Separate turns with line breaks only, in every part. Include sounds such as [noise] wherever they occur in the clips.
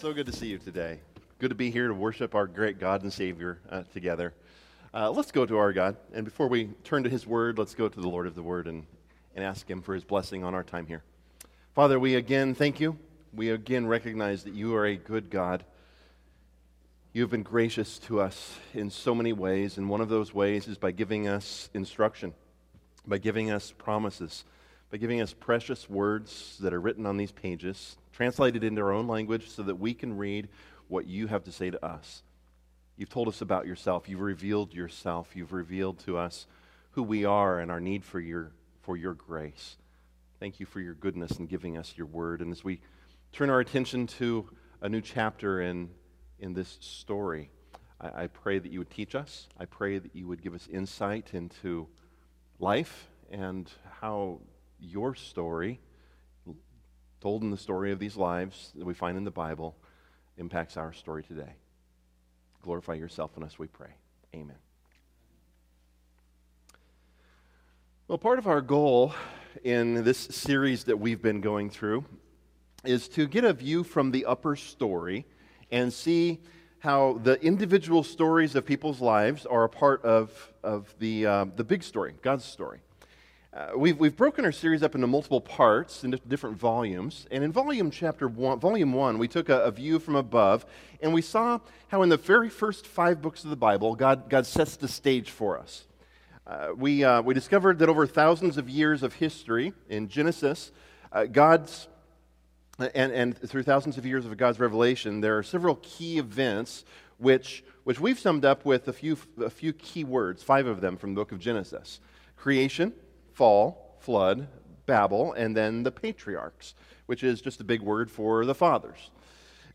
So good to see you today. Good to be here to worship our great God and Savior uh, together. Uh, let's go to our God. And before we turn to His Word, let's go to the Lord of the Word and, and ask Him for His blessing on our time here. Father, we again thank you. We again recognize that you are a good God. You have been gracious to us in so many ways, and one of those ways is by giving us instruction, by giving us promises, by giving us precious words that are written on these pages translated into our own language so that we can read what you have to say to us. You've told us about yourself. You've revealed yourself. You've revealed to us who we are and our need for your, for your grace. Thank you for your goodness in giving us your word. And as we turn our attention to a new chapter in, in this story, I, I pray that you would teach us. I pray that you would give us insight into life and how your story told in the story of these lives that we find in the Bible impacts our story today. Glorify yourself in us, we pray. Amen. Well, part of our goal in this series that we've been going through is to get a view from the upper story and see how the individual stories of people's lives are a part of, of the, uh, the big story, God's story. Uh, we've, we've broken our series up into multiple parts, into different volumes. And in volume chapter one, volume one, we took a, a, view from above, and we saw how in the very first five books of the Bible, God, God sets the stage for us. Uh, we, uh, we discovered that over thousands of years of history in Genesis, uh, God's, and, and through thousands of years of God's revelation, there are several key events which, which we've summed up with a few, a few key words, five of them from the book of Genesis creation fall, flood, Babel, and then the patriarchs, which is just a big word for the fathers.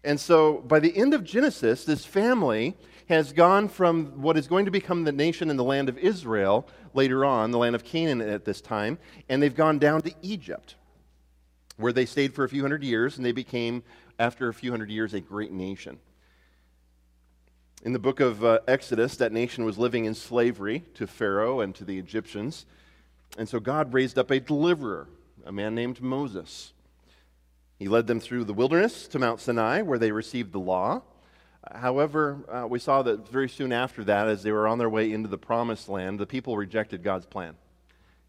And so by the end of Genesis, this family has gone from what is going to become the nation in the land of Israel later on, the land of Canaan at this time, and they've gone down to Egypt, where they stayed for a few hundred years, and they became, after a few hundred years, a great nation. In the book of uh, Exodus, that nation was living in slavery to Pharaoh and to the Egyptians. And so God raised up a deliverer, a man named Moses. He led them through the wilderness to Mount Sinai, where they received the law. However, uh, we saw that very soon after that, as they were on their way into the promised land, the people rejected God's plan.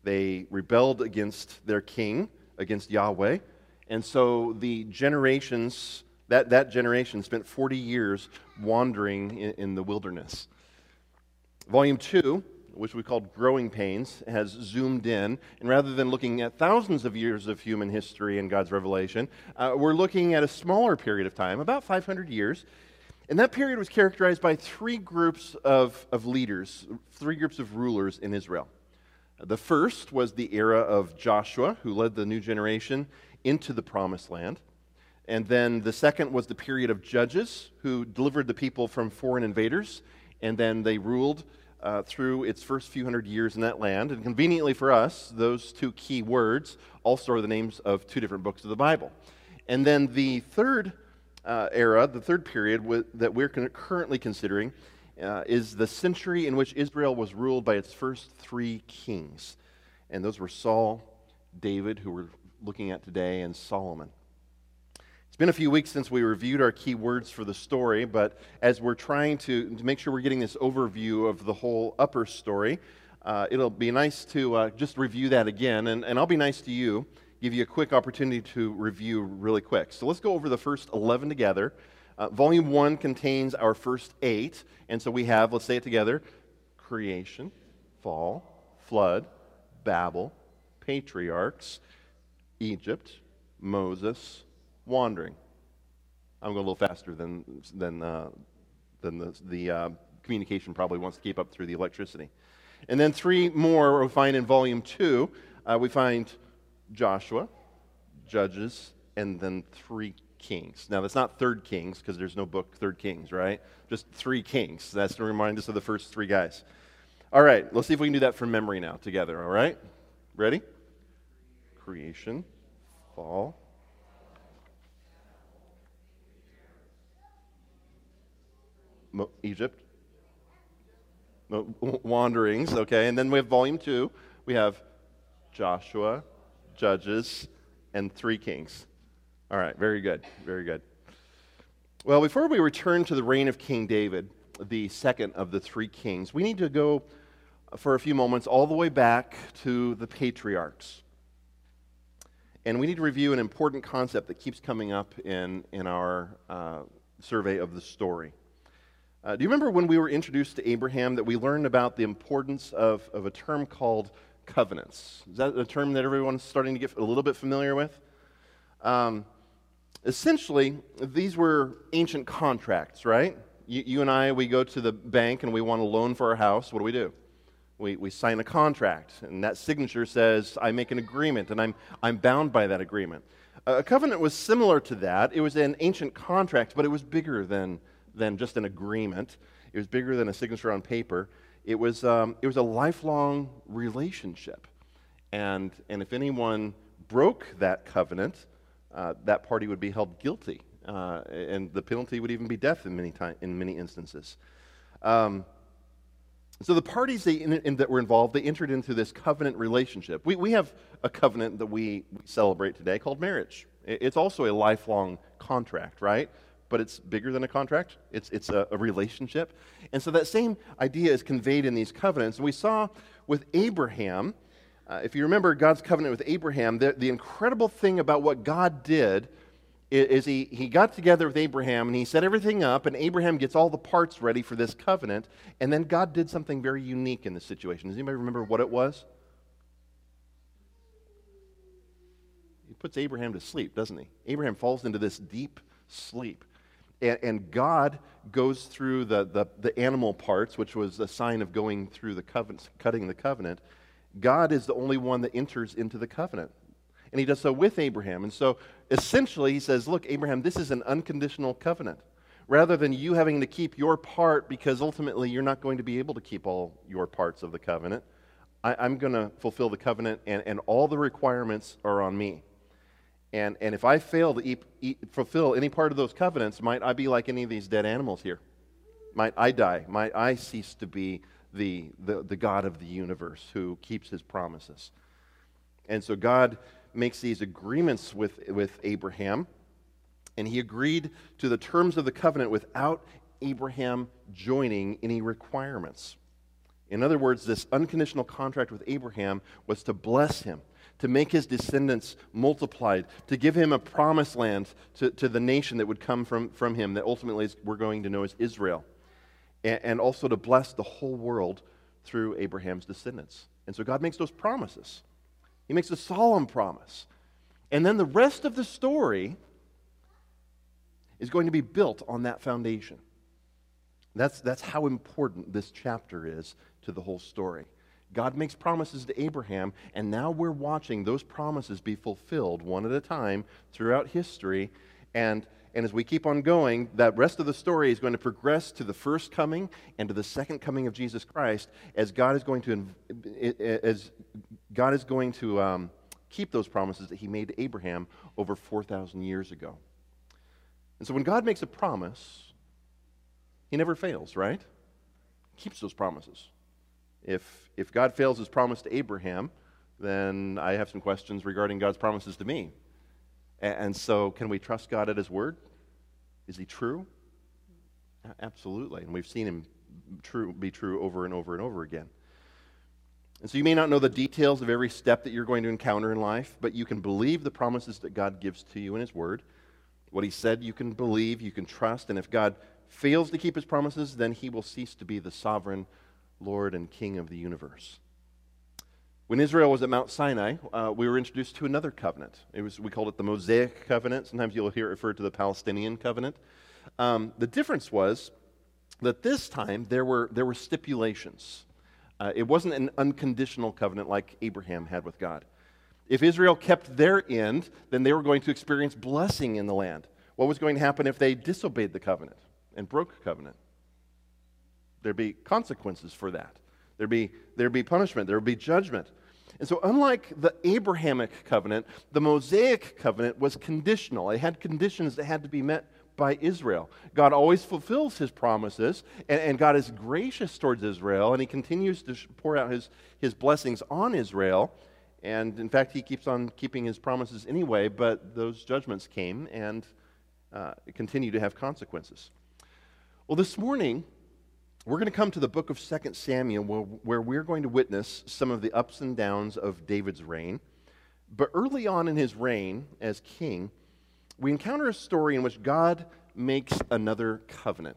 They rebelled against their king, against Yahweh. And so the generations, that, that generation spent 40 years wandering in, in the wilderness. Volume 2 which we called Growing Pains, has zoomed in. And rather than looking at thousands of years of human history and God's revelation, uh, we're looking at a smaller period of time, about 500 years. And that period was characterized by three groups of, of leaders, three groups of rulers in Israel. The first was the era of Joshua, who led the new generation into the promised land. And then the second was the period of judges, who delivered the people from foreign invaders, and then they ruled uh, through its first few hundred years in that land. And conveniently for us, those two key words also are the names of two different books of the Bible. And then the third uh, era, the third period w- that we're con- currently considering, uh, is the century in which Israel was ruled by its first three kings. And those were Saul, David, who we're looking at today, and Solomon. It's been a few weeks since we reviewed our key words for the story, but as we're trying to, to make sure we're getting this overview of the whole upper story, uh, it'll be nice to uh, just review that again. And, and I'll be nice to you, give you a quick opportunity to review really quick. So let's go over the first 11 together. Uh, volume 1 contains our first eight. And so we have, let's say it together creation, fall, flood, Babel, patriarchs, Egypt, Moses, wandering. I'm going a little faster than, than, uh, than the, the uh, communication probably wants to keep up through the electricity. And then three more we find in volume two. Uh, we find Joshua, Judges, and then three kings. Now, that's not third kings because there's no book third kings, right? Just three kings. That's to remind us of the first three guys. All right, let's see if we can do that from memory now together, all right? Ready? Creation, fall, Egypt. Wanderings, okay. And then we have volume two. We have Joshua, Judges, and three kings. All right, very good, very good. Well, before we return to the reign of King David, the second of the three kings, we need to go for a few moments all the way back to the patriarchs. And we need to review an important concept that keeps coming up in, in our uh, survey of the story. Uh, do you remember when we were introduced to Abraham that we learned about the importance of, of a term called covenants? Is that a term that everyone's starting to get a little bit familiar with? Um, essentially, these were ancient contracts, right? You, you, and I, we go to the bank and we want a loan for our house. What do we do? we, we sign a contract, and that signature says, I make an agreement, and I'm, I'm bound by that agreement. A covenant was similar to that. It was an ancient contract, but it was bigger than, than just an agreement. It was bigger than a signature on paper. It was, um, it was a lifelong relationship. And, and if anyone broke that covenant, uh, that party would be held guilty. Uh, and the penalty would even be death in many, time, in many instances. Um, so the parties they, in, in, that were involved, they entered into this covenant relationship. We, we have a covenant that we, we celebrate today called marriage. It's also a lifelong contract, right? But it's bigger than a contract. It's, it's a, a relationship. And so that same idea is conveyed in these covenants. And we saw with Abraham, uh, if you remember God's covenant with Abraham, the, the incredible thing about what God did is he, he got together with Abraham and he set everything up, and Abraham gets all the parts ready for this covenant. And then God did something very unique in this situation. Does anybody remember what it was? He puts Abraham to sleep, doesn't he? Abraham falls into this deep sleep. And, and God goes through the, the, the animal parts, which was a sign of going through the covenant, cutting the covenant. God is the only one that enters into the covenant and he does so with Abraham. And so essentially, he says, Look, Abraham, this is an unconditional covenant. Rather than you having to keep your part because ultimately you're not going to be able to keep all your parts of the covenant, I, am going to fulfill the covenant, and, and all the requirements are on me. And, and if I fail to eat, eat, fulfill any part of those covenants, might I be like any of these dead animals here? Might I die? Might I cease to be the, the, the God of the universe who keeps his promises? And so God makes these agreements with, with Abraham, and he agreed to the terms of the covenant without Abraham joining any requirements. In other words, this unconditional contract with Abraham was to bless him, to make his descendants multiplied, to give him a promised land to, to the nation that would come from, from him, that ultimately we're going to know as Israel, and, and also to bless the whole world through Abraham's descendants. And so God makes those promises. He makes a solemn promise. And then the rest of the story is going to be built on that foundation. That's, that's how important this chapter is to the whole story. God makes promises to Abraham, and now we're watching those promises be fulfilled one at a time throughout history. And, and as we keep on going, that rest of the story is going to progress to the first coming and to the second coming of Jesus Christ as God is going to, as God is going to um, keep those promises that he made to Abraham over 4,000 years ago. And so when God makes a promise, he never fails, right? Keeps those promises. If, if God fails his promise to Abraham, then I have some questions regarding God's promises to me. And, so, can we trust God at his word? Is he true? Absolutely. And we've seen him true, be true over and over and over again. And so you may not know the details of every step that you're going to encounter in life, but you can believe the promises that God gives to you in His Word. What He said, you can believe, you can trust, and if God fails to keep His promises, then He will cease to be the sovereign Lord and King of the universe. When Israel was at Mount Sinai, uh, we were introduced to another covenant. It was, we called it the Mosaic covenant. Sometimes you'll hear it referred to the Palestinian covenant. Um, the difference was that this time there were, there were stipulations. Uh, it wasn't an unconditional covenant like Abraham had with God. If Israel kept their end, then they were going to experience blessing in the land. What was going to happen if they disobeyed the covenant and broke covenant? There'd be consequences for that. There'd be, there'd be punishment. There be judgment. And so, unlike the Abrahamic covenant, the Mosaic covenant was conditional. It had conditions that had to be met by Israel. God always fulfills his promises, and, and, God is gracious towards Israel, and he continues to pour out his, his blessings on Israel. And in fact, he keeps on keeping his promises anyway, but those judgments came, and, uh, continue to have consequences. Well, this morning, we're going to come to the book of 2 Samuel where, we're going to witness some of the ups and downs of David's reign. But early on in his reign as king, we encounter a story in which God makes another covenant.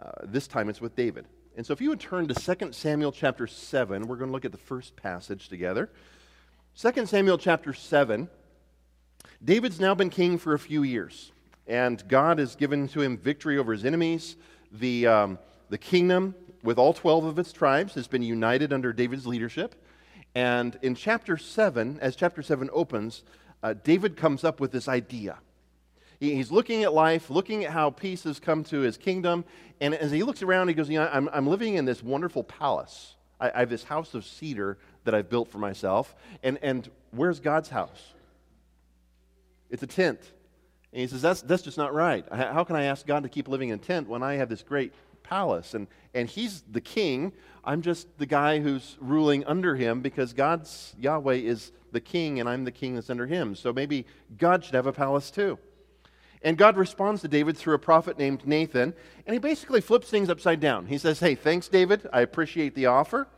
Uh, this time it's with David. And so if you would turn to 2 Samuel chapter 7, we're going to look at the first passage together. 2 Samuel chapter 7, David's now been king for a few years, and God has given to him victory over his enemies. The, um, the kingdom, with all 12 of its tribes, has been united under David's leadership. And in chapter 7, as chapter 7 opens, uh, David comes up with this idea. He, he's looking at life, looking at how peace has come to his kingdom, and as he looks around, he goes, You know, I'm, I'm living in this wonderful palace. I, I have this house of cedar that I've built for myself. And, and where's God's house? It's a tent. And he says, that's, that's just not right. How can I ask God to keep living in a tent when I have this great palace? And, and he's the king. I'm just the guy who's ruling under him because God's, Yahweh is the king and I'm the king that's under him. So maybe God should have a palace too. And God responds to David through a prophet named Nathan, and he basically flips things upside down. He says, Hey, thanks, David. I appreciate the offer,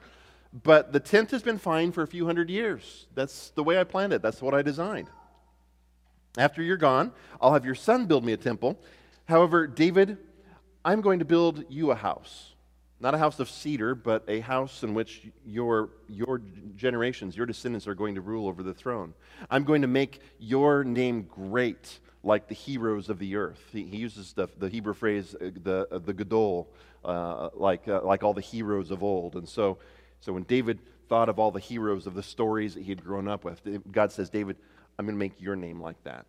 but the tent has been fine for a few hundred years. That's the way I planned it, that's what I designed. After you're gone, I'll have your son build me a temple. However, David, I'm going to build you a house. Not a house of cedar, but a house in which your, your generations, your descendants are going to rule over the throne. I'm going to make your name great like the heroes of the earth. He, he uses the, the Hebrew phrase, uh, the, uh, the Gadol, uh, like, uh, like all the heroes of old. And so, so when David thought of all the heroes of the stories that he had grown up with, God says, David, I'm going to make your name like that.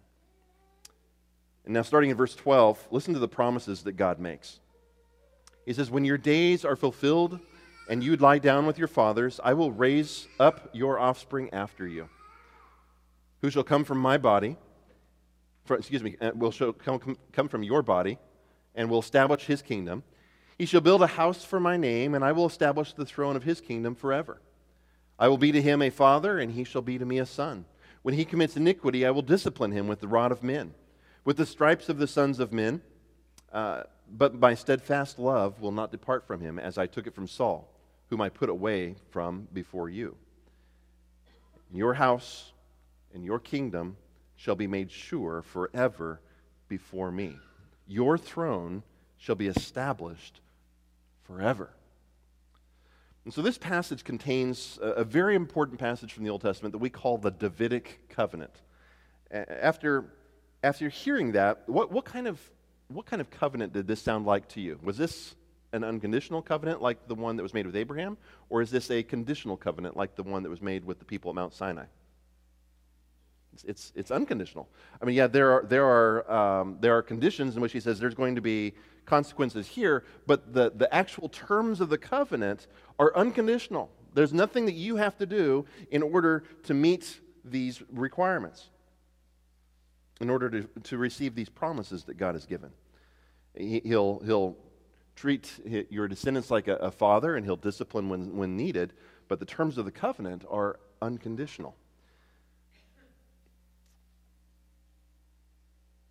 And now, starting in verse 12, listen to the promises that God makes. He says, When your days are fulfilled and you lie down with your fathers, I will raise up your offspring after you, who shall come from my body excuse me, will come, come from your body and will establish his kingdom. He shall build a house for my name, and I will establish the throne of his kingdom forever. I will be to him a father, and he shall be to me a son. When he commits iniquity, I will discipline him with the rod of men, with the stripes of the sons of men. Uh, but my steadfast love will not depart from him, as I took it from Saul, whom I put away from before you. Your house and your kingdom shall be made sure forever before me. Your throne shall be established forever. And so this passage contains a, very important passage from the Old Testament that we call the Davidic covenant. After, after hearing that, what, what, kind of, what kind of covenant did this sound like to you? Was this an unconditional covenant like the one that was made with Abraham? Or is this a conditional covenant like the one that was made with the people at Mount Sinai? It's, it's, unconditional. I mean, yeah, there are, there, are, um, there are conditions in which he says there's going to be consequences here, but the, the actual terms of the covenant are unconditional. There's nothing that you have to do in order to meet these requirements, in order to, to receive these promises that God has given. He, he'll, he'll treat your descendants like a, a father, and he'll discipline when, when needed, but the terms of the covenant are unconditional.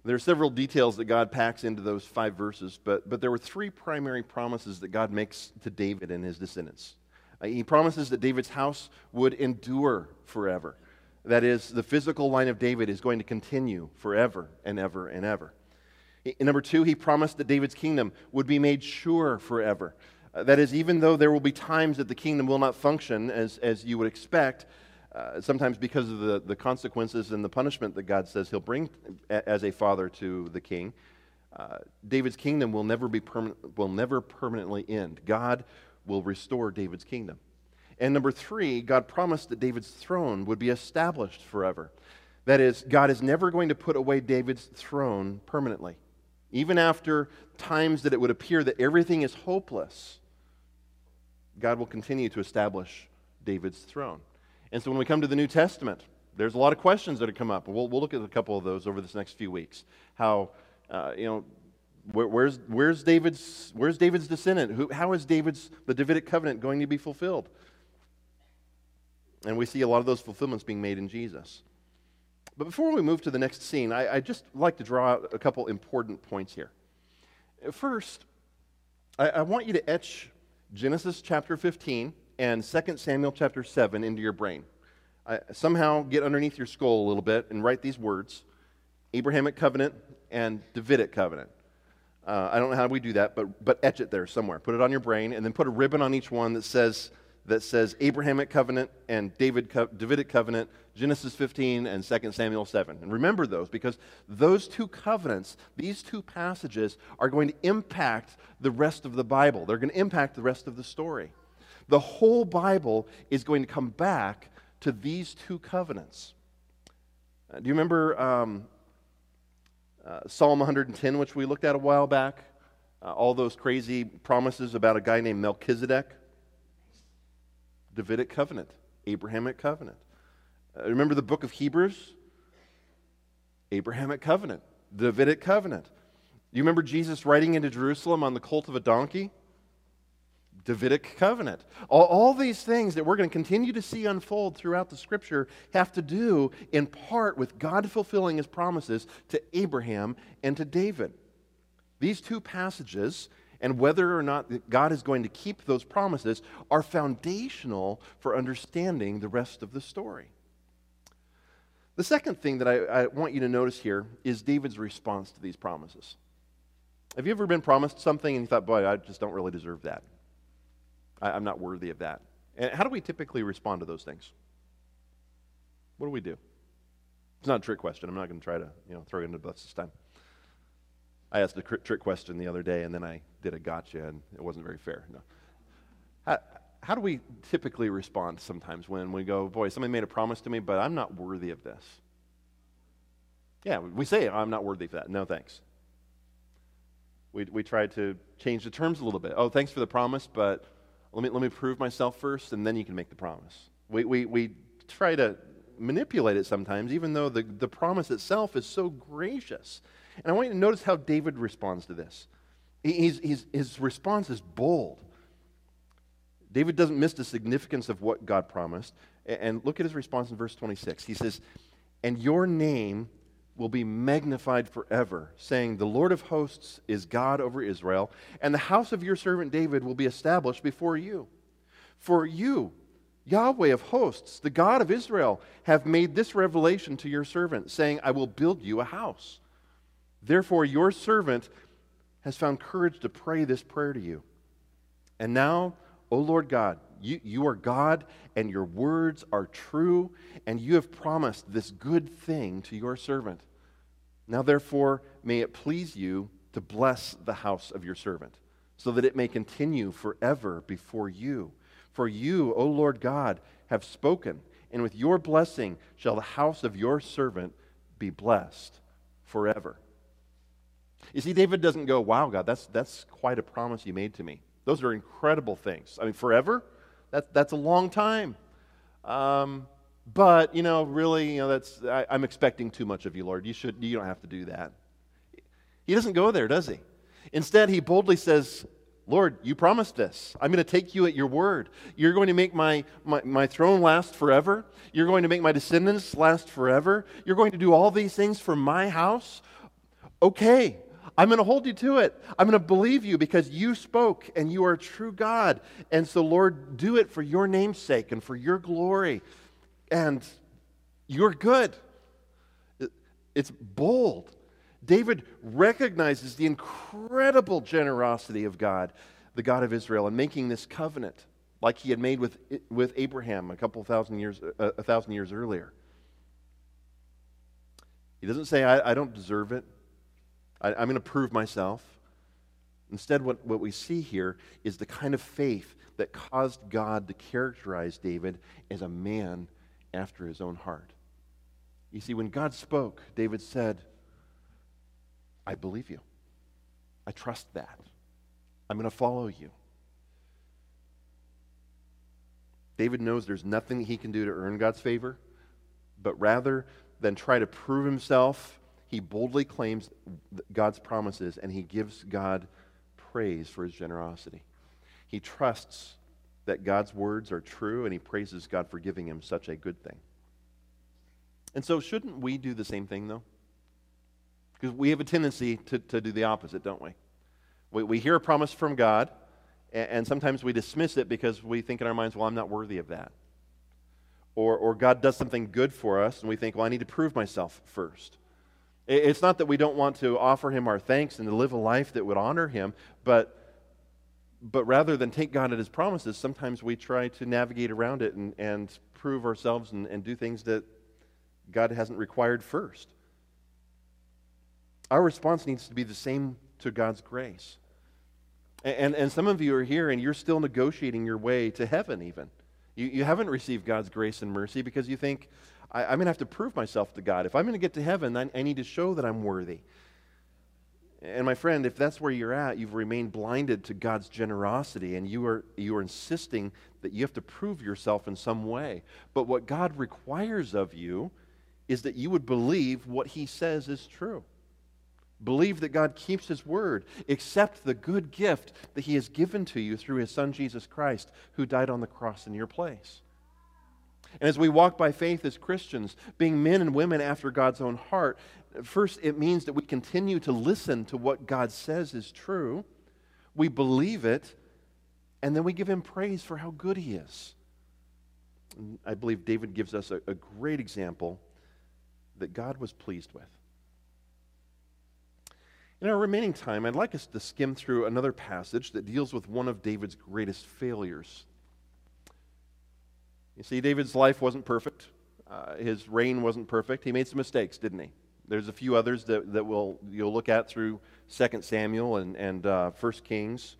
There are several details that God packs into those five verses, but, but there were three primary promises that God makes to David and his descendants. Uh, he promises that David's house would endure forever. That is, the physical line of David is going to continue forever and ever and ever. In number two, he promised that David's kingdom would be made sure forever. Uh, that is, even though there will be times that the kingdom will not function as, as you would expect, uh, sometimes because of the, the consequences and the punishment that God says he'll bring as a father to the king. Uh, David's kingdom will never, be permanent, will never permanently end. God will restore David's kingdom. And number three, God promised that David's throne would be established forever. That is, God is never going to put away David's throne permanently. Even after times that it would appear that everything is hopeless, God will continue to establish David's throne. And so when we come to the New Testament, there's a lot of questions that have come up. We'll, we'll look at a couple of those over this next few weeks. How, uh, you know, where, where's, where's, David's, where's David's descendant? Who, how is David's, the Davidic covenant going to be fulfilled? And we see a lot of those fulfillments being made in Jesus. But before we move to the next scene, I, I just like to draw out a couple important points here. First, I, I want you to etch Genesis chapter 15 and 2 Samuel chapter 7 into your brain. I, somehow get underneath your skull a little bit and write these words Abrahamic covenant and Davidic covenant. Uh, I don't know how we do that, but, but etch it there somewhere. Put it on your brain, and then put a ribbon on each one that says, that says Abrahamic covenant and David co- Davidic covenant, Genesis 15 and 2 Samuel 7. And remember those because those two covenants, these two passages, are going to impact the rest of the Bible. They're going to impact the rest of the story. The whole Bible is going to come back to these two covenants. Uh, do you remember um, uh, Psalm 110, which we looked at a while back? Uh, all those crazy promises about a guy named Melchizedek? Davidic covenant, Abrahamic covenant. Uh, remember the book of Hebrews? Abrahamic covenant, Davidic covenant. You remember Jesus riding into Jerusalem on the colt of a donkey? Davidic covenant. All, all, these things that we're going to continue to see unfold throughout the scripture have to do in part with God fulfilling his promises to Abraham and to David. These two passages and whether or not God is going to keep those promises are foundational for understanding the rest of the story. The second thing that I, I, want you to notice here is David's response to these promises. Have you ever been promised something and you thought, boy, I just don't really deserve that? I, I'm not worthy of that. And how do we typically respond to those things? What do we do? It's not a trick question. I'm not going to try to you know, throw you into the bus this time. I asked a trick question the other day, and then I did a gotcha, and it wasn't very fair. No. How, how do we typically respond sometimes when we go, boy, somebody made a promise to me, but I'm not worthy of this? Yeah, we say, I'm not worthy of that. No, thanks. We, we try to change the terms a little bit. Oh, thanks for the promise, but let me, let me prove myself first, and then you can make the promise. We, we, we try to manipulate it sometimes, even though the, the promise itself is so gracious and I want you to notice how David responds to this. He's, he's, his response is bold. David doesn't miss the significance of what God promised. And look at his response in verse 26. He says, And your name will be magnified forever, saying, The Lord of hosts is God over Israel, and the house of your servant David will be established before you. For you, Yahweh of hosts, the God of Israel, have made this revelation to your servant, saying, I will build you a house. Therefore, your servant has found courage to pray this prayer to you. And now, O Lord God, you, you are God, and your words are true, and you have promised this good thing to your servant. Now, therefore, may it please you to bless the house of your servant, so that it may continue forever before you. For you, O Lord God, have spoken, and with your blessing shall the house of your servant be blessed forever. You see, David doesn't go, wow, God, that's, that's quite a promise you made to me. Those are incredible things. I mean, forever? That, that's a long time. Um, but, you know, really, you know, that's, I, I'm expecting too much of you, Lord. You, should, you don't have to do that. He doesn't go there, does he? Instead, he boldly says, Lord, you promised this. I'm going to take you at your word. You're going to make my, my, my, throne last forever. You're going to make my descendants last forever. You're going to do all these things for my house. Okay, I'm going to hold you to it. I'm going to believe you because you spoke and you are a true God. And so, Lord, do it for your name's sake and for your glory. And you're good. It's bold. David recognizes the incredible generosity of God, the God of Israel, in making this covenant like he had made with, with Abraham a couple thousand years, a, a thousand years earlier. He doesn't say, I, I don't deserve it. I, am going to prove myself. Instead, what, what we see here is the kind of faith that caused God to characterize David as a man after his own heart. You see, when God spoke, David said, I believe you. I trust that. I'm going to follow you. David knows there's nothing he can do to earn God's favor, but rather than try to prove himself he boldly claims God's promises and he gives God praise for his generosity. He trusts that God's words are true and he praises God for giving him such a good thing. And so, shouldn't we do the same thing, though? Because we have a tendency to, to do the opposite, don't we? we? We hear a promise from God, and, and sometimes we dismiss it because we think in our minds, well, I'm not worthy of that. Or, or God does something good for us, and we think, well, I need to prove myself first. It's not that we don't want to offer Him our thanks and to live a life that would honor Him, but but rather than take God at His promises, sometimes we try to navigate around it and, and prove ourselves and, and do things that God hasn't required first. Our response needs to be the same to God's grace. And, and, some of you are here and you're still negotiating your way to heaven, even. You, you haven't received God's grace and mercy because you think, I, am going to have to prove myself to God. If I'm going to get to heaven, I, I need to show that I'm worthy. And my friend, if that's where you're at, you've remained blinded to God's generosity and you are, you are insisting that you have to prove yourself in some way. But what God requires of you is that you would believe what He says is true. Believe that God keeps His word. Accept the good gift that He has given to you through His Son Jesus Christ, who died on the cross in your place. And as we walk by faith as Christians, being men and women after God's own heart, first it means that we continue to listen to what God says is true. We believe it, and then we give him praise for how good he is. And I believe David gives us a, a great example that God was pleased with. In our remaining time, I'd like us to skim through another passage that deals with one of David's greatest failures you see, David's life wasn't perfect. Uh, his reign wasn't perfect. He made some mistakes, didn't he? There's a few others that, that we'll, you'll look at through 2 Samuel and, and uh, 1 Kings,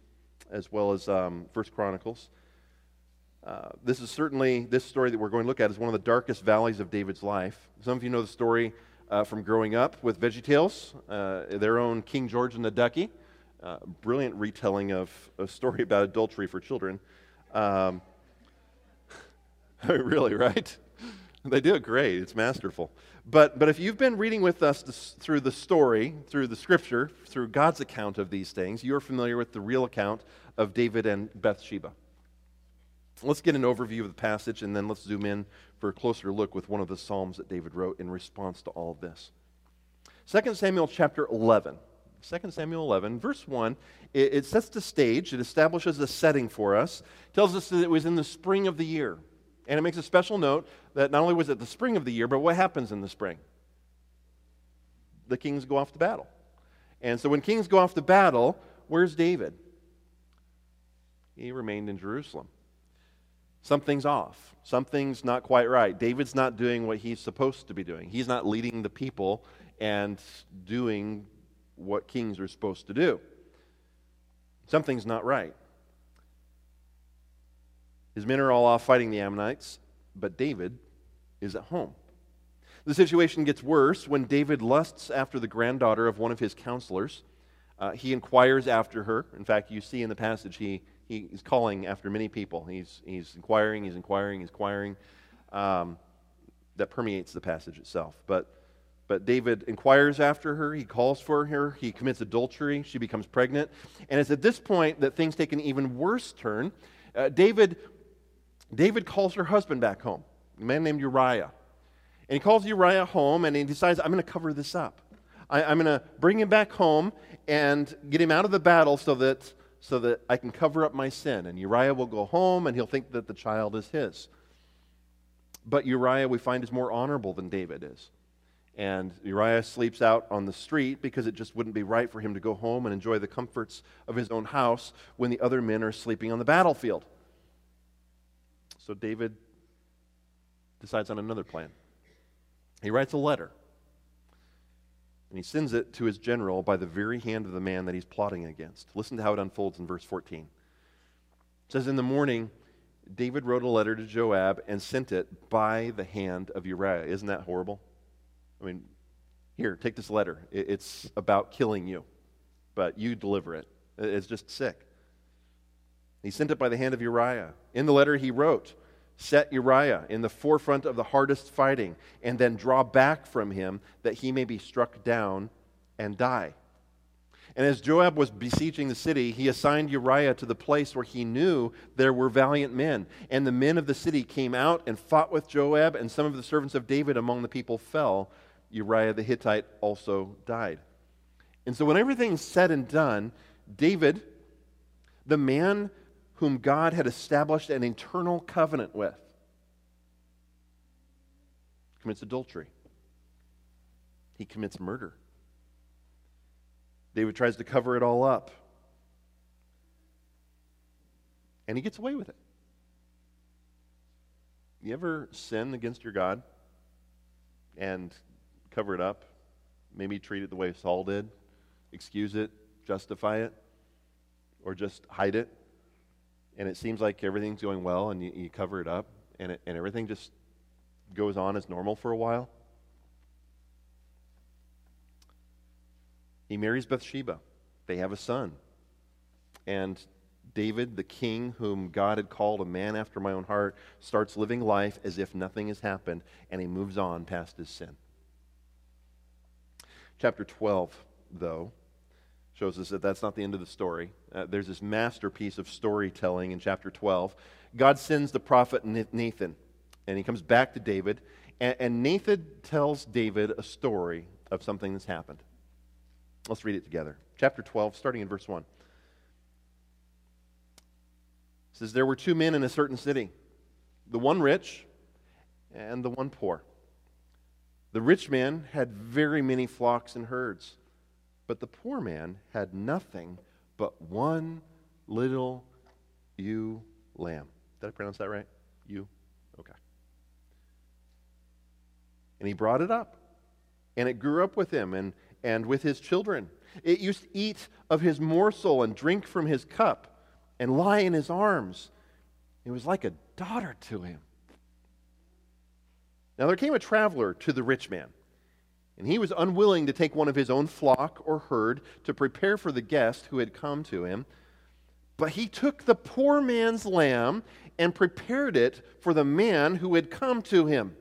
as well as um, 1 Chronicles. Uh, this is certainly, this story that we're going to look at is one of the darkest valleys of David's life. Some of you know the story uh, from growing up with VeggieTales, uh, their own King George and the Ducky. Uh, brilliant retelling of a story about adultery for children. Um, [laughs] Oh, really, right? They do it great. It's masterful. But, but if you've been reading with us this, through the story, through the scripture, through God's account of these things, you're familiar with the real account of David and Bathsheba. Let's get an overview of the passage and then let's zoom in for a closer look with one of the Psalms that David wrote in response to all of this. 2 Samuel chapter 11. 2 Samuel 11, verse 1, it, it sets the stage, it establishes a setting for us, tells us that it was in the spring of the year. And it makes a special note that not only was it the spring of the year, but what happens in the spring? The kings go off to battle. And so when kings go off to battle, where's David? He remained in Jerusalem. Something's off. Something's not quite right. David's not doing what he's supposed to be doing. He's not leading the people and doing what kings are supposed to do. Something's not right. His men are all off fighting the Ammonites, but David is at home. The situation gets worse when David lusts after the granddaughter of one of his counselors. Uh, he inquires after her. In fact, you see in the passage, he, he is calling after many people. He's, he's inquiring, he's inquiring, he's inquiring. Um, that permeates the passage itself. But, but David inquires after her, he calls for her, he commits adultery, she becomes pregnant. And it's at this point that things take an even worse turn. Uh, David David calls her husband back home, a man named Uriah. And he calls Uriah home and he decides, I'm going to cover this up. I, am going to bring him back home and get him out of the battle so that, so that I can cover up my sin. And Uriah will go home and he'll think that the child is his. But Uriah, we find, is more honorable than David is. And Uriah sleeps out on the street because it just wouldn't be right for him to go home and enjoy the comforts of his own house when the other men are sleeping on the battlefield. So David decides on another plan. He writes a letter, and he sends it to his general by the very hand of the man that he's plotting against. Listen to how it unfolds in verse 14. It says, In the morning, David wrote a letter to Joab and sent it by the hand of Uriah. Isn't that horrible? I mean, here, take this letter. It's about killing you, but you deliver it. It's just sick. He sent it by the hand of Uriah. In the letter, he wrote, Set Uriah in the forefront of the hardest fighting, and then draw back from him that he may be struck down and die. And as Joab was besieging the city, he assigned Uriah to the place where he knew there were valiant men. And the men of the city came out and fought with Joab, and some of the servants of David among the people fell. Uriah the Hittite also died. And so, when everything's said and done, David, the man whom God had established an eternal covenant with, commits adultery. He commits murder. David tries to cover it all up. And he gets away with it. You ever sin against your God and cover it up? Maybe treat it the way Saul did, excuse it, justify it, or just hide it. And it seems like everything's going well and you, you cover it up and, it, and everything just goes on as normal for a while. He marries Bathsheba. They have a son. And David, the king whom God had called a man after my own heart, starts living life as if nothing has happened, and he moves on past his sin. Chapter 12, though, shows us that that's not the end of the story. Uh, there's this masterpiece of storytelling in chapter 12. God sends the prophet Nathan, and he comes back to David, and, and Nathan tells David a story of something that's happened. Let's read it together. Chapter 12, starting in verse 1. It says, There were two men in a certain city, the one rich and the one poor. The rich man had very many flocks and herds, but the poor man had nothing but one little ewe lamb. Did I pronounce that right? You? Okay. And he brought it up, and it grew up with him, and and with his children. It used to eat of his morsel and drink from his cup and lie in his arms. It was like a daughter to him. Now there came a traveler to the rich man, and he was unwilling to take one of his own flock or herd to prepare for the guest who had come to him. But he took the poor man's lamb and prepared it for the man who had come to him.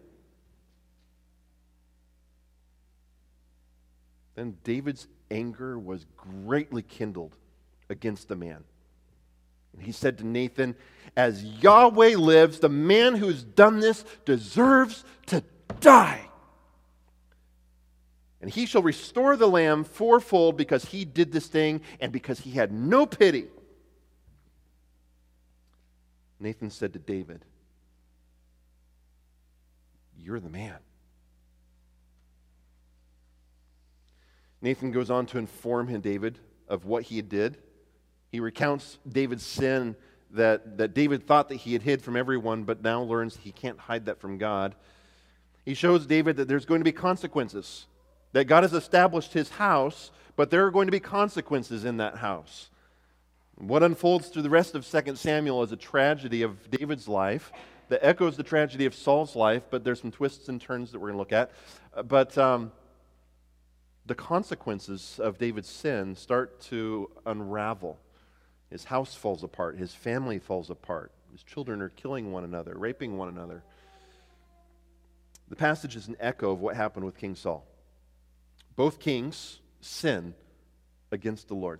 Then David's anger was greatly kindled against the man. And he said to Nathan, As Yahweh lives, the man who's done this deserves to die. And he shall restore the lamb fourfold because he did this thing and because he had no pity. Nathan said to David, You're the man. Nathan goes on to inform him, David, of what he had did. He recounts David's sin that, that David thought that he had hid from everyone, but now learns he can't hide that from God. He shows David that there's going to be consequences, that God has established his house, but there are going to be consequences in that house. What unfolds through the rest of 2 Samuel is a tragedy of David's life that echoes the tragedy of Saul's life, but there's some twists and turns that we're going to look at. But um, the consequences of David's sin start to unravel. His house falls apart, his family falls apart, his children are killing one another, raping one another. The passage is an echo of what happened with King Saul. Both kings sin against the Lord.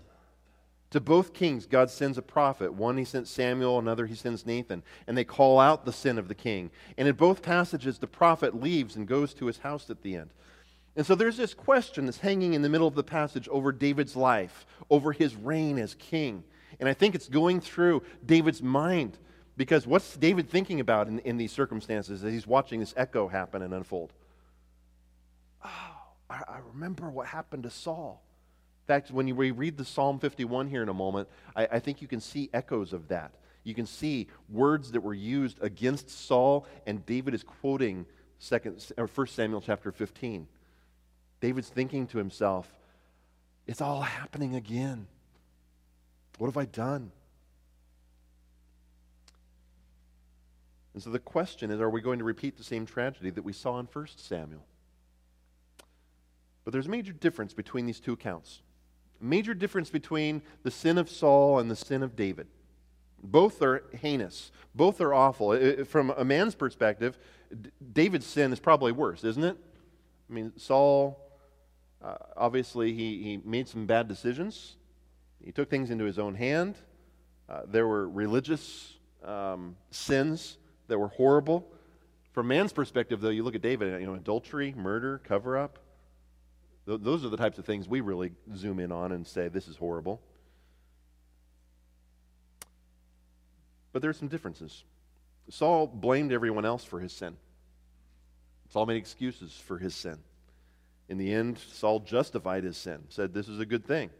To both kings, God sends a prophet. One he sent Samuel, another he sends Nathan, and they call out the sin of the king. And in both passages, the prophet leaves and goes to his house at the end. And so there's this question that's hanging in the middle of the passage over David's life, over his reign as king. And I think it's going through David's mind because what's David thinking about in, in these circumstances as he's watching this echo happen and unfold? I, I remember what happened to Saul. In fact, when you read the Psalm 51 here in a moment, I, I think you can see echoes of that. You can see words that were used against Saul, and David is quoting second, or 1 Samuel chapter 15. David's thinking to himself, it's all happening again. What have I done? And so the question is are we going to repeat the same tragedy that we saw in 1 Samuel? But there's a major difference between these two accounts. A major difference between the sin of Saul and the sin of David. Both are heinous. Both are awful. From a man's perspective, David's sin is probably worse, isn't it? I mean, Saul Uh, obviously, he, he made some bad decisions. He took things into his own hand. Uh, there were religious um, sins that were horrible. From man's perspective, though, you look at David, you know, adultery, murder, cover up. Th- those are the types of things we really zoom in on and say, this is horrible. But there are some differences. Saul blamed everyone else for his sin. Saul made excuses for his sin. In the end, Saul justified his sin, said this is a good thing.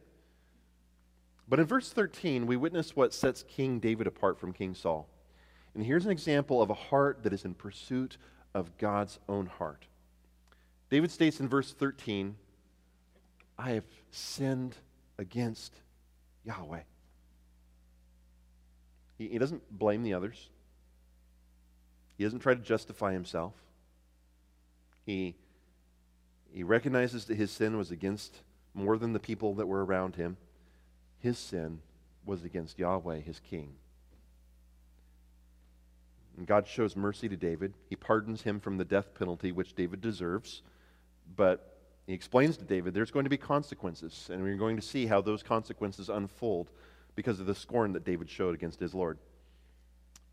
But in verse 13, we witness what sets King David apart from King Saul. And here's an example of a heart that is in pursuit of God's own heart. David states in verse 13, I have sinned against Yahweh. He, he doesn't blame the others, he doesn't try to justify himself. He, he recognizes that his sin was against more than the people that were around him. His sin was against Yahweh, his king. And God shows mercy to David. He pardons him from the death penalty, which David deserves. But he explains to David there's going to be consequences, and we're going to see how those consequences unfold because of the scorn that David showed against his Lord.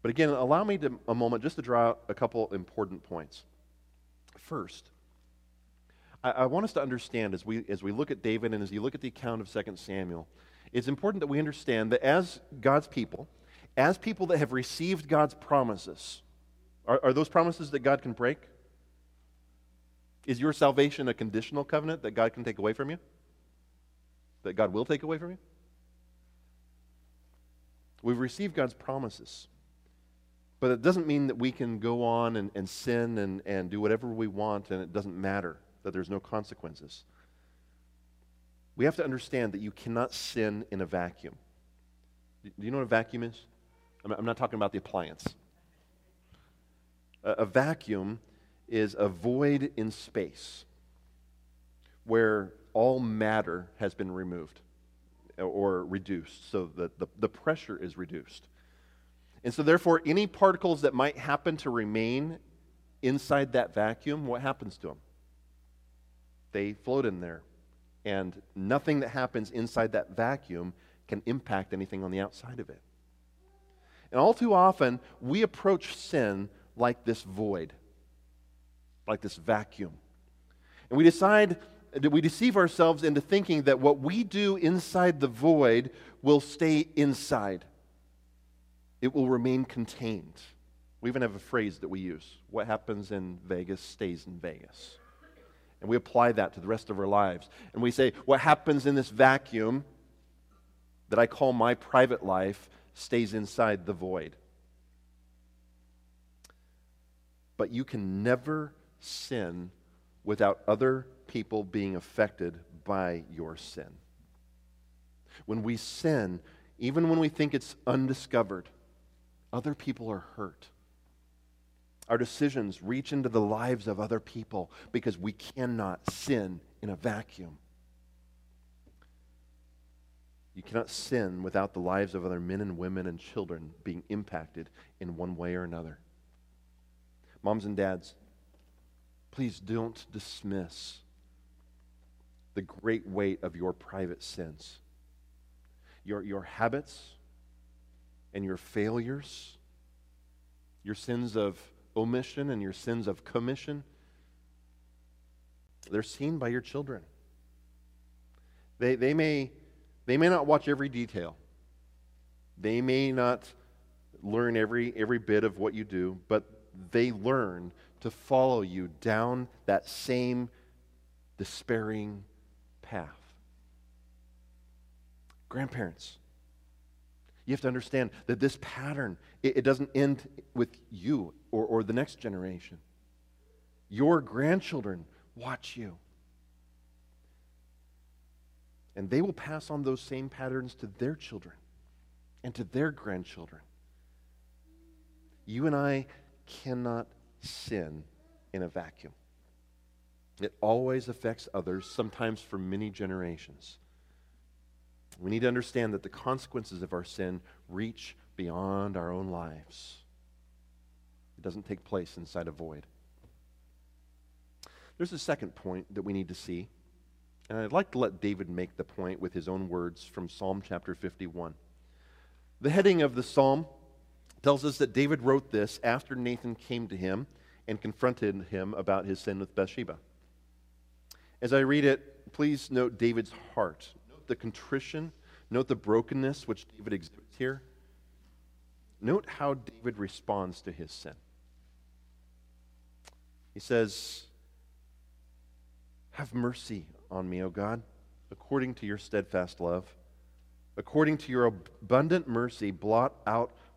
But again, allow me to, a moment just to draw out a couple important points. First, I, I, want us to understand as we, as we look at David and as you look at the account of 2 Samuel, it's important that we understand that as God's people, as people that have received God's promises, are, are those promises that God can break? Is your salvation a conditional covenant that God can take away from you? That God will take away from you? We've received God's promises. But it doesn't mean that we can go on and, and sin and, and do whatever we want and it doesn't matter, that there's no consequences. We have to understand that you cannot sin in a vacuum. Do you know what a vacuum is? I'm not talking about the appliance. A, a vacuum is a void in space where all matter has been removed or reduced, so that the, the pressure is reduced. And so, therefore, any particles that might happen to remain inside that vacuum, what happens to them? They float in there. And nothing that happens inside that vacuum can impact anything on the outside of it. And all too often, we approach sin like this void, like this vacuum. And we decide that we deceive ourselves into thinking that what we do inside the void will stay inside it will remain contained. We even have a phrase that we use what happens in Vegas stays in Vegas. And we apply that to the rest of our lives. And we say, what happens in this vacuum that I call my private life stays inside the void. But you can never sin without other people being affected by your sin. When we sin, even when we think it's undiscovered, other people are hurt. Our decisions reach into the lives of other people because we cannot sin in a vacuum. You cannot sin without the lives of other men and women and children being impacted in one way or another. Moms and dads, please don't dismiss the great weight of your private sins. Your, your habits, and your failures, your sins of omission and your sins of commission, they're seen by your children. They, they, may, they may not watch every detail. They may not learn every, every bit of what you do, but they learn to follow you down that same despairing path. Grandparents, you have to understand that this pattern, it, it doesn't end with you or, or the next generation. Your grandchildren watch you. And they will pass on those same patterns to their children and to their grandchildren. You and I cannot sin in a vacuum. It always affects others, sometimes for many generations. We need to understand that the consequences of our sin reach beyond our own lives. It doesn't take place inside a void. There's a second point that we need to see, And I'd like to let David make the point with his own words from Psalm chapter 51. The heading of the psalm tells us that David wrote this after Nathan came to him and confronted him about his sin with Bathsheba. As I read it, please note David's heart. Note the contrition, note the brokenness which David exhibits here. Note how David responds to his sin. He says, Have mercy on me, O God, according to your steadfast love. According to your abundant mercy, blot out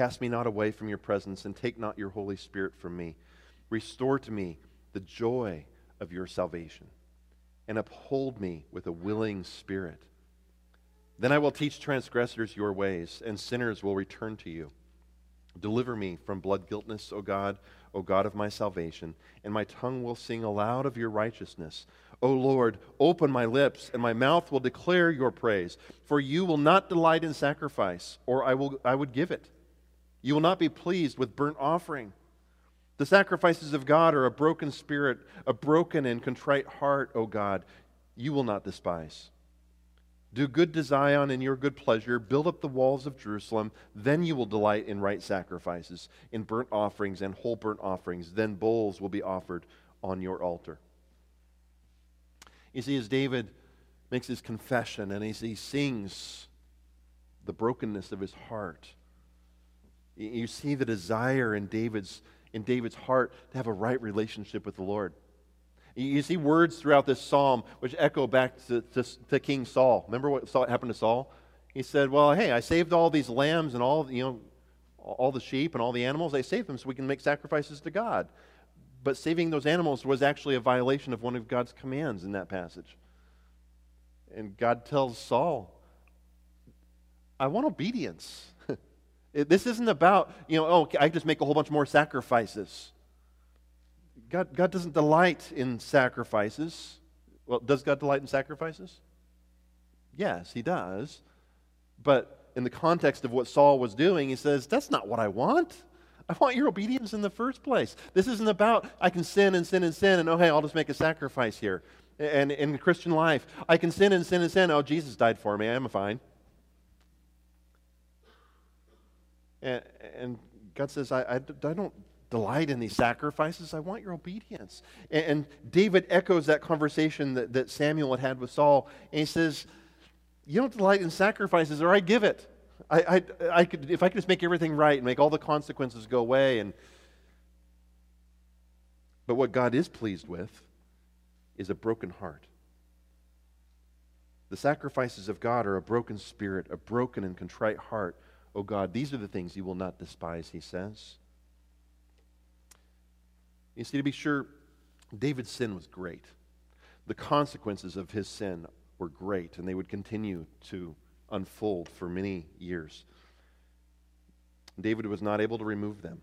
Cast me not away from your presence, and take not your Holy Spirit from me. Restore to me the joy of your salvation, and uphold me with a willing spirit. Then I will teach transgressors your ways, and sinners will return to you. Deliver me from blood guiltness, O God, O God of my salvation, and my tongue will sing aloud of your righteousness. O Lord, open my lips, and my mouth will declare your praise. For you will not delight in sacrifice, or I, will, I would give it. You will not be pleased with burnt offering. The sacrifices of God are a broken spirit, a broken and contrite heart, O God, you will not despise. Do good to Zion in your good pleasure. Build up the walls of Jerusalem. Then you will delight in right sacrifices, in burnt offerings and whole burnt offerings. Then bulls will be offered on your altar. You see, as David makes his confession and as he sings the brokenness of his heart, you see the desire in David's, in David's heart to have a right relationship with the Lord. You see words throughout this psalm which echo back to, to, to King Saul. Remember what happened to Saul? He said, Well, hey, I saved all these lambs and all, you know, all the sheep and all the animals. I saved them so we can make sacrifices to God but saving those animals was actually a violation of one of God's commands in that passage. And God tells Saul, I want obedience. This isn't about, you know, oh, I just make a whole bunch more sacrifices. God, God doesn't delight in sacrifices. Well, does God delight in sacrifices? Yes, he does. But in the context of what Saul was doing, he says, that's not what I want. I want your obedience in the first place. This isn't about I can sin and sin and sin and oh, hey, I'll just make a sacrifice here. And in Christian life, I can sin and sin and sin. Oh, Jesus died for me. I'm fine. And, and God says, I, I, I don't delight in these sacrifices. I want your obedience. And, and, David echoes that conversation that, that Samuel had had with Saul. And he says, You don't delight in sacrifices, or I give it. I, I, I could, if I could just make everything right and make all the consequences go away. And, but what God is pleased with is a broken heart. The sacrifices of God are a broken spirit, a broken and contrite heart. Oh God, these are the things you will not despise, he says. You see, to be sure, David's sin was great. The consequences of his sin were great, and they would continue to unfold for many years. David was not able to remove them.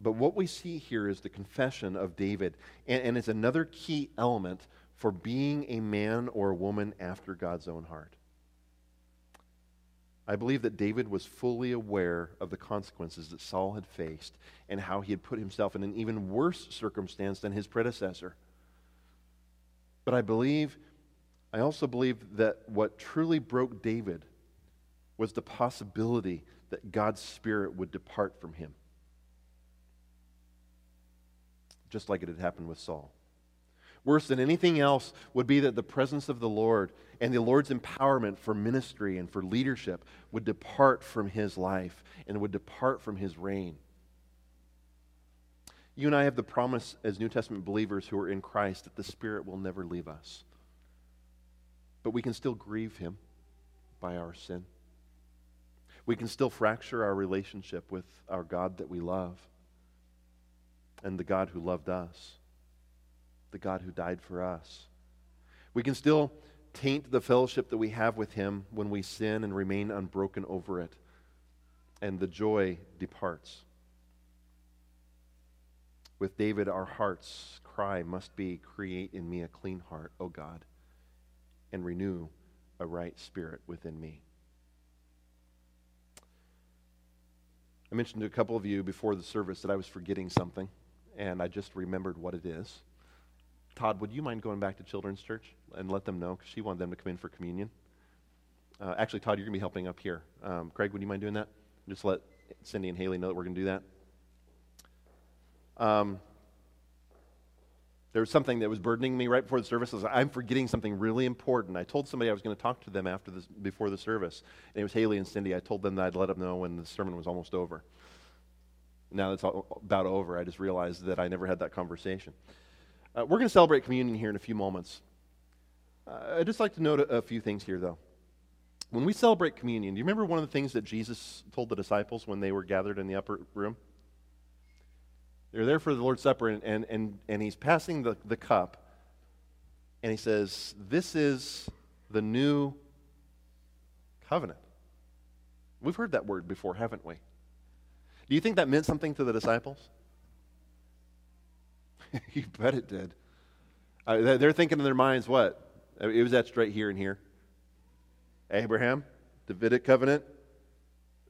But what we see here is the confession of David, and, and it's another key element for being a man or a woman after God's own heart. I believe that David was fully aware of the consequences that Saul had faced and how he had put himself in an even worse circumstance than his predecessor. But I believe I also believe that what truly broke David was the possibility that God's Spirit would depart from him, just like it had happened with Saul. Worse than anything else would be that the presence of the Lord and the Lord's empowerment for ministry and for leadership would depart from his life and would depart from his reign. You and I have the promise as New Testament believers who are in Christ that the Spirit will never leave us. But we can still grieve him by our sin. We can still fracture our relationship with our God that we love and the God who loved us the God who died for us. We can still taint the fellowship that we have with Him when we sin and remain unbroken over it, and the joy departs. With David, our heart's cry must be Create in me a clean heart, O God, and renew a right spirit within me. I mentioned to a couple of you before the service that I was forgetting something, and I just remembered what it is. Todd, would you mind going back to Children's Church and let them know? Because she wanted them to come in for communion. Uh, actually, Todd, you're going to be helping up here. Um, Craig, would you mind doing that? Just let Cindy and Haley know that we're going to do that. Um, there was something that was burdening me right before the service. Was, I'm forgetting something really important. I told somebody I was going to talk to them after this, before the service, and it was Haley and Cindy. I told them that I'd let them know when the sermon was almost over. Now that it's all about over. I just realized that I never had that conversation. Uh, we're going to celebrate communion here in a few moments. Uh, I'd just like to note a, a, few things here, though. When we celebrate communion, do you remember one of the things that Jesus told the disciples when they were gathered in the upper room? They're there for the Lord's Supper, and, and, and, and he's passing the, the cup, and he says, This is the new covenant. We've heard that word before, haven't we? Do you think that meant something to the disciples? [laughs] you bet it did. Uh, they're thinking in their minds, what? It was etched right here and here. Abraham, Davidic covenant.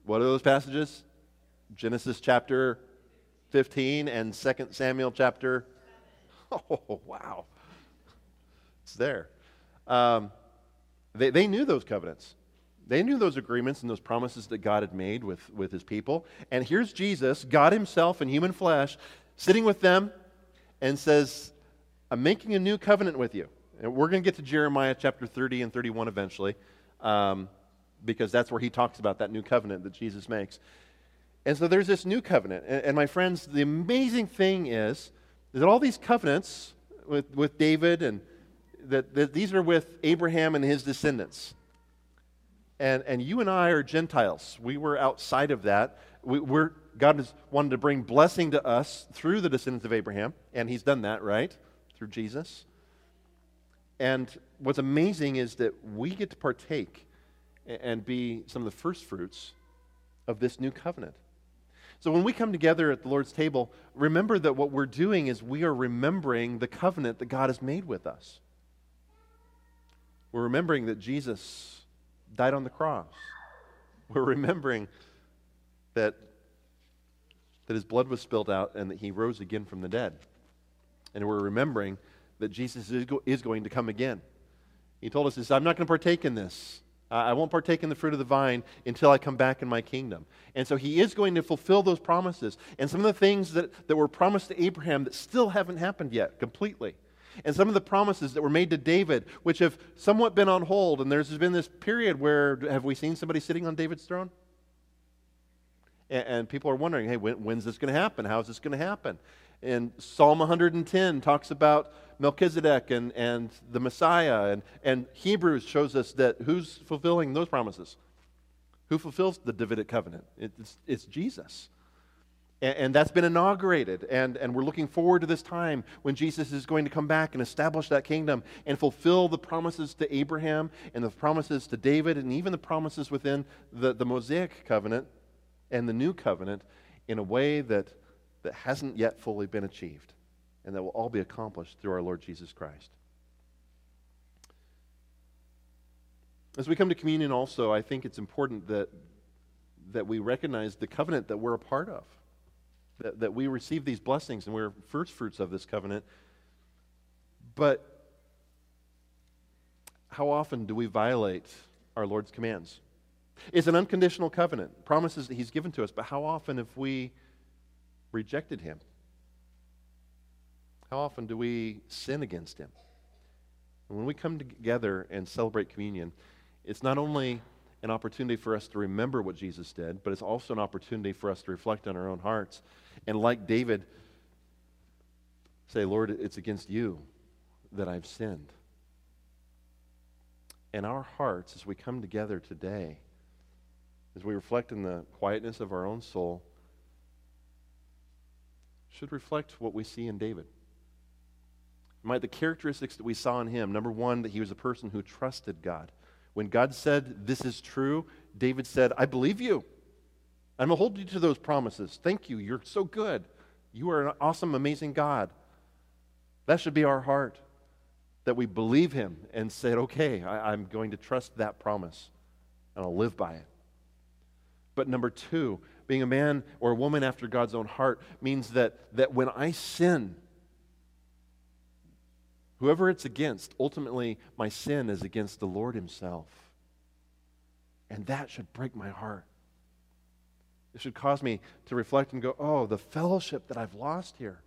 What are those passages? Genesis chapter 15 and 2 Samuel chapter. [laughs] Oh, wow. It's there. Um, they, they knew those covenants. They knew those agreements and those promises that God had made with, with his people. And here's Jesus, God himself in human flesh, sitting with them and says, I'm making a new covenant with you. And we're going to get to Jeremiah chapter 30 and 31 eventually, um, because that's where he talks about that new covenant that Jesus makes. And so there's this new covenant. And, and my friends, the amazing thing is that all these covenants with, with David and that, that these are with Abraham and his descendants. And, and you and I are Gentiles. We were outside of that. We, we're God has wanted to bring blessing to us through the descendants of Abraham, and He's done that, right? Through Jesus. And what's amazing is that we get to partake and be some of the first fruits of this new covenant. So when we come together at the Lord's table, remember that what we're doing is we are remembering the covenant that God has made with us. We're remembering that Jesus died on the cross. We're remembering that that his blood was spilled out and that he rose again from the dead. And we're remembering that Jesus is, go- is going to come again. He told us this I'm not going to partake in this. I won't partake in the fruit of the vine until I come back in my kingdom. And so he is going to fulfill those promises. And some of the things that, that were promised to Abraham that still haven't happened yet completely. And some of the promises that were made to David, which have somewhat been on hold. And there's been this period where, have we seen somebody sitting on David's throne? And, and people are wondering, hey, when, when's this going to happen? How is this going to happen? And Psalm 110 talks about Melchizedek and, and the Messiah. And, and Hebrews shows us that who's fulfilling those promises? Who fulfills the Davidic covenant? It's, it's Jesus. And, and that's been inaugurated. And, and we're looking forward to this time when Jesus is going to come back and establish that kingdom and fulfill the promises to Abraham and the promises to David and even the promises within the, the Mosaic covenant and the new covenant in a way that, that hasn't yet fully been achieved, and that will all be accomplished through our Lord Jesus Christ. As we come to communion, also, I think it's important that, that we recognize the covenant that we're a part of, that, that we receive these blessings and we're first fruits of this covenant. But how often do we violate our Lord's commands? It's an unconditional covenant, promises that He's given to us, but how often have we rejected Him? How often do we sin against him? And when we come together and celebrate communion, it's not only an opportunity for us to remember what Jesus did, but it's also an opportunity for us to reflect on our own hearts. And like David, say, Lord, it's against you that I've sinned. And our hearts, as we come together today, as we reflect in the quietness of our own soul, should reflect what we see in David. Might the characteristics that we saw in him number one, that he was a person who trusted God. When God said, This is true, David said, I believe you. I'm going to hold you to those promises. Thank you. You're so good. You are an awesome, amazing God. That should be our heart that we believe him and said, okay, I, am going to trust that promise and I'll live by it. But number two, being a man or a woman after God's own heart means that, that when I sin, whoever it's against, ultimately my sin is against the Lord Himself. And that should break my heart. It should cause me to reflect and go, oh, the fellowship that I've lost here.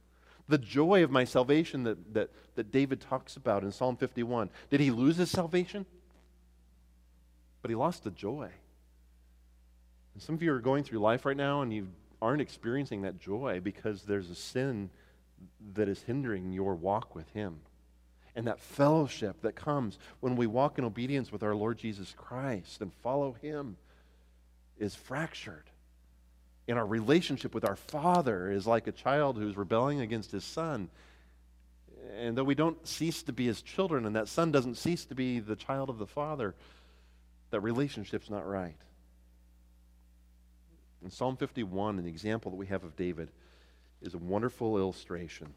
The joy of my salvation that, that, that David talks about in Psalm 51. Did he lose his salvation? But he lost the joy. And some of you are going through life right now and you aren't experiencing that joy because there's a sin that is hindering your walk with him. And that fellowship that comes when we walk in obedience with our Lord Jesus Christ and follow him is fractured And our relationship with our Father is like a child who's rebelling against his son. And though we don't cease to be his children, and that son doesn't cease to be the child of the Father, that relationship's not right. In Psalm 51, an example that we have of David is a wonderful illustration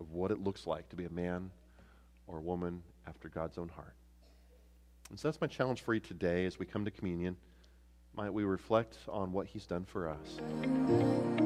of what it looks like to be a man or a woman after God's own heart. And so that's my challenge for you today as we come to communion might we reflect on what he's done for us.